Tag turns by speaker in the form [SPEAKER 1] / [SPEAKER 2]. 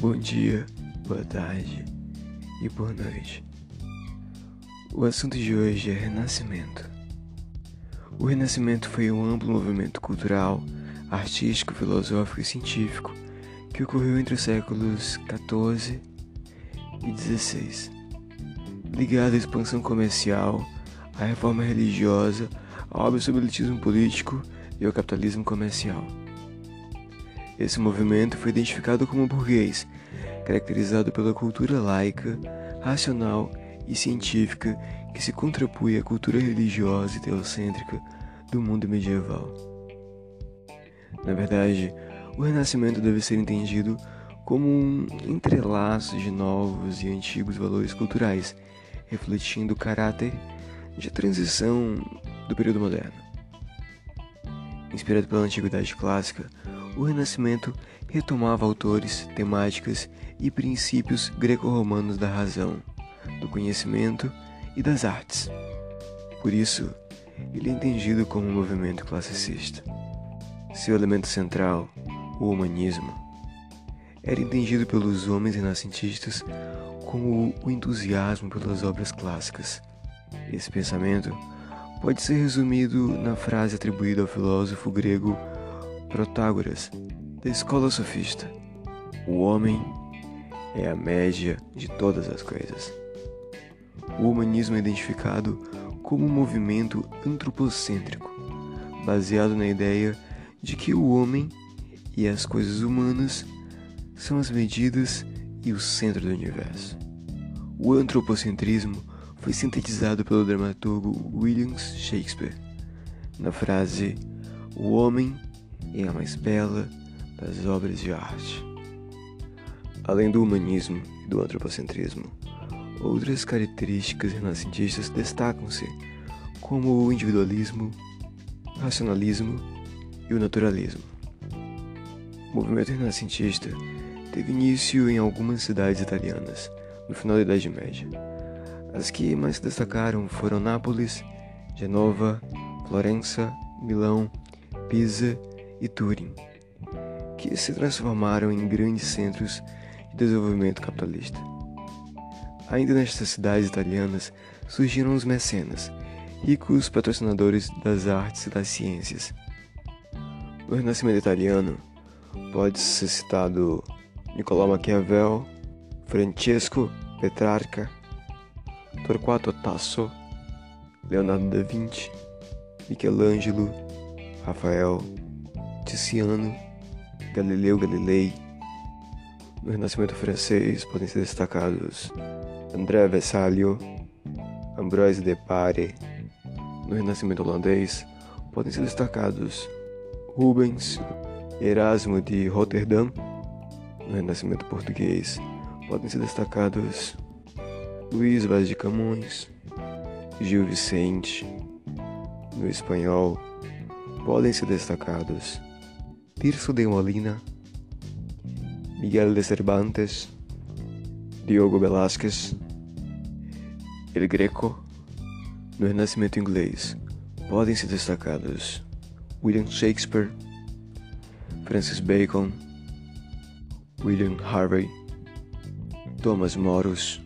[SPEAKER 1] Bom dia, boa tarde e boa noite. O assunto de hoje é Renascimento. O Renascimento foi um amplo movimento cultural, artístico, filosófico e científico que ocorreu entre os séculos XIV e XVI, ligado à expansão comercial, à reforma religiosa, ao absolutismo político e ao capitalismo comercial. Esse movimento foi identificado como burguês, caracterizado pela cultura laica, racional e científica que se contrapunha à cultura religiosa e teocêntrica do mundo medieval. Na verdade, o Renascimento deve ser entendido como um entrelaço de novos e antigos valores culturais, refletindo o caráter de transição do período moderno. Inspirado pela antiguidade clássica, o Renascimento retomava autores, temáticas e princípios greco-romanos da razão, do conhecimento e das artes. Por isso, ele é entendido como um movimento classicista. Seu elemento central, o humanismo, era entendido pelos homens renascentistas como o entusiasmo pelas obras clássicas. Esse pensamento pode ser resumido na frase atribuída ao filósofo grego Protágoras, da escola sofista. O homem é a média de todas as coisas. O humanismo é identificado como um movimento antropocêntrico, baseado na ideia de que o homem e as coisas humanas são as medidas e o centro do universo. O antropocentrismo foi sintetizado pelo dramaturgo William Shakespeare na frase: O homem é a mais bela das obras de arte. Além do humanismo e do antropocentrismo, outras características renascentistas destacam-se, como o individualismo, o racionalismo e o naturalismo. O movimento renascentista teve início em algumas cidades italianas, no final da Idade Média. As que mais se destacaram foram Nápoles, Genova, Florença, Milão, Pisa e Turim, que se transformaram em grandes centros de desenvolvimento capitalista. Ainda nestas cidades italianas surgiram os mecenas, ricos patrocinadores das artes e das ciências. No Renascimento italiano, pode ser citado Nicolau Maquiavel, Francesco Petrarca, Torquato Tasso, Leonardo da Vinci, Michelangelo, Rafael, Tiziano, Galileu Galilei. No Renascimento francês podem ser destacados André Vessalio, Ambroise de Pare. No Renascimento holandês podem ser destacados Rubens, Erasmo de Rotterdam. No Renascimento português podem ser destacados Luís Vaz de Camões, Gil Vicente. No espanhol podem ser destacados Tirso de Molina, Miguel de Cervantes, Diogo Velázquez, El Greco, no Renascimento inglês, podem ser destacados William Shakespeare, Francis Bacon, William Harvey, Thomas Morus,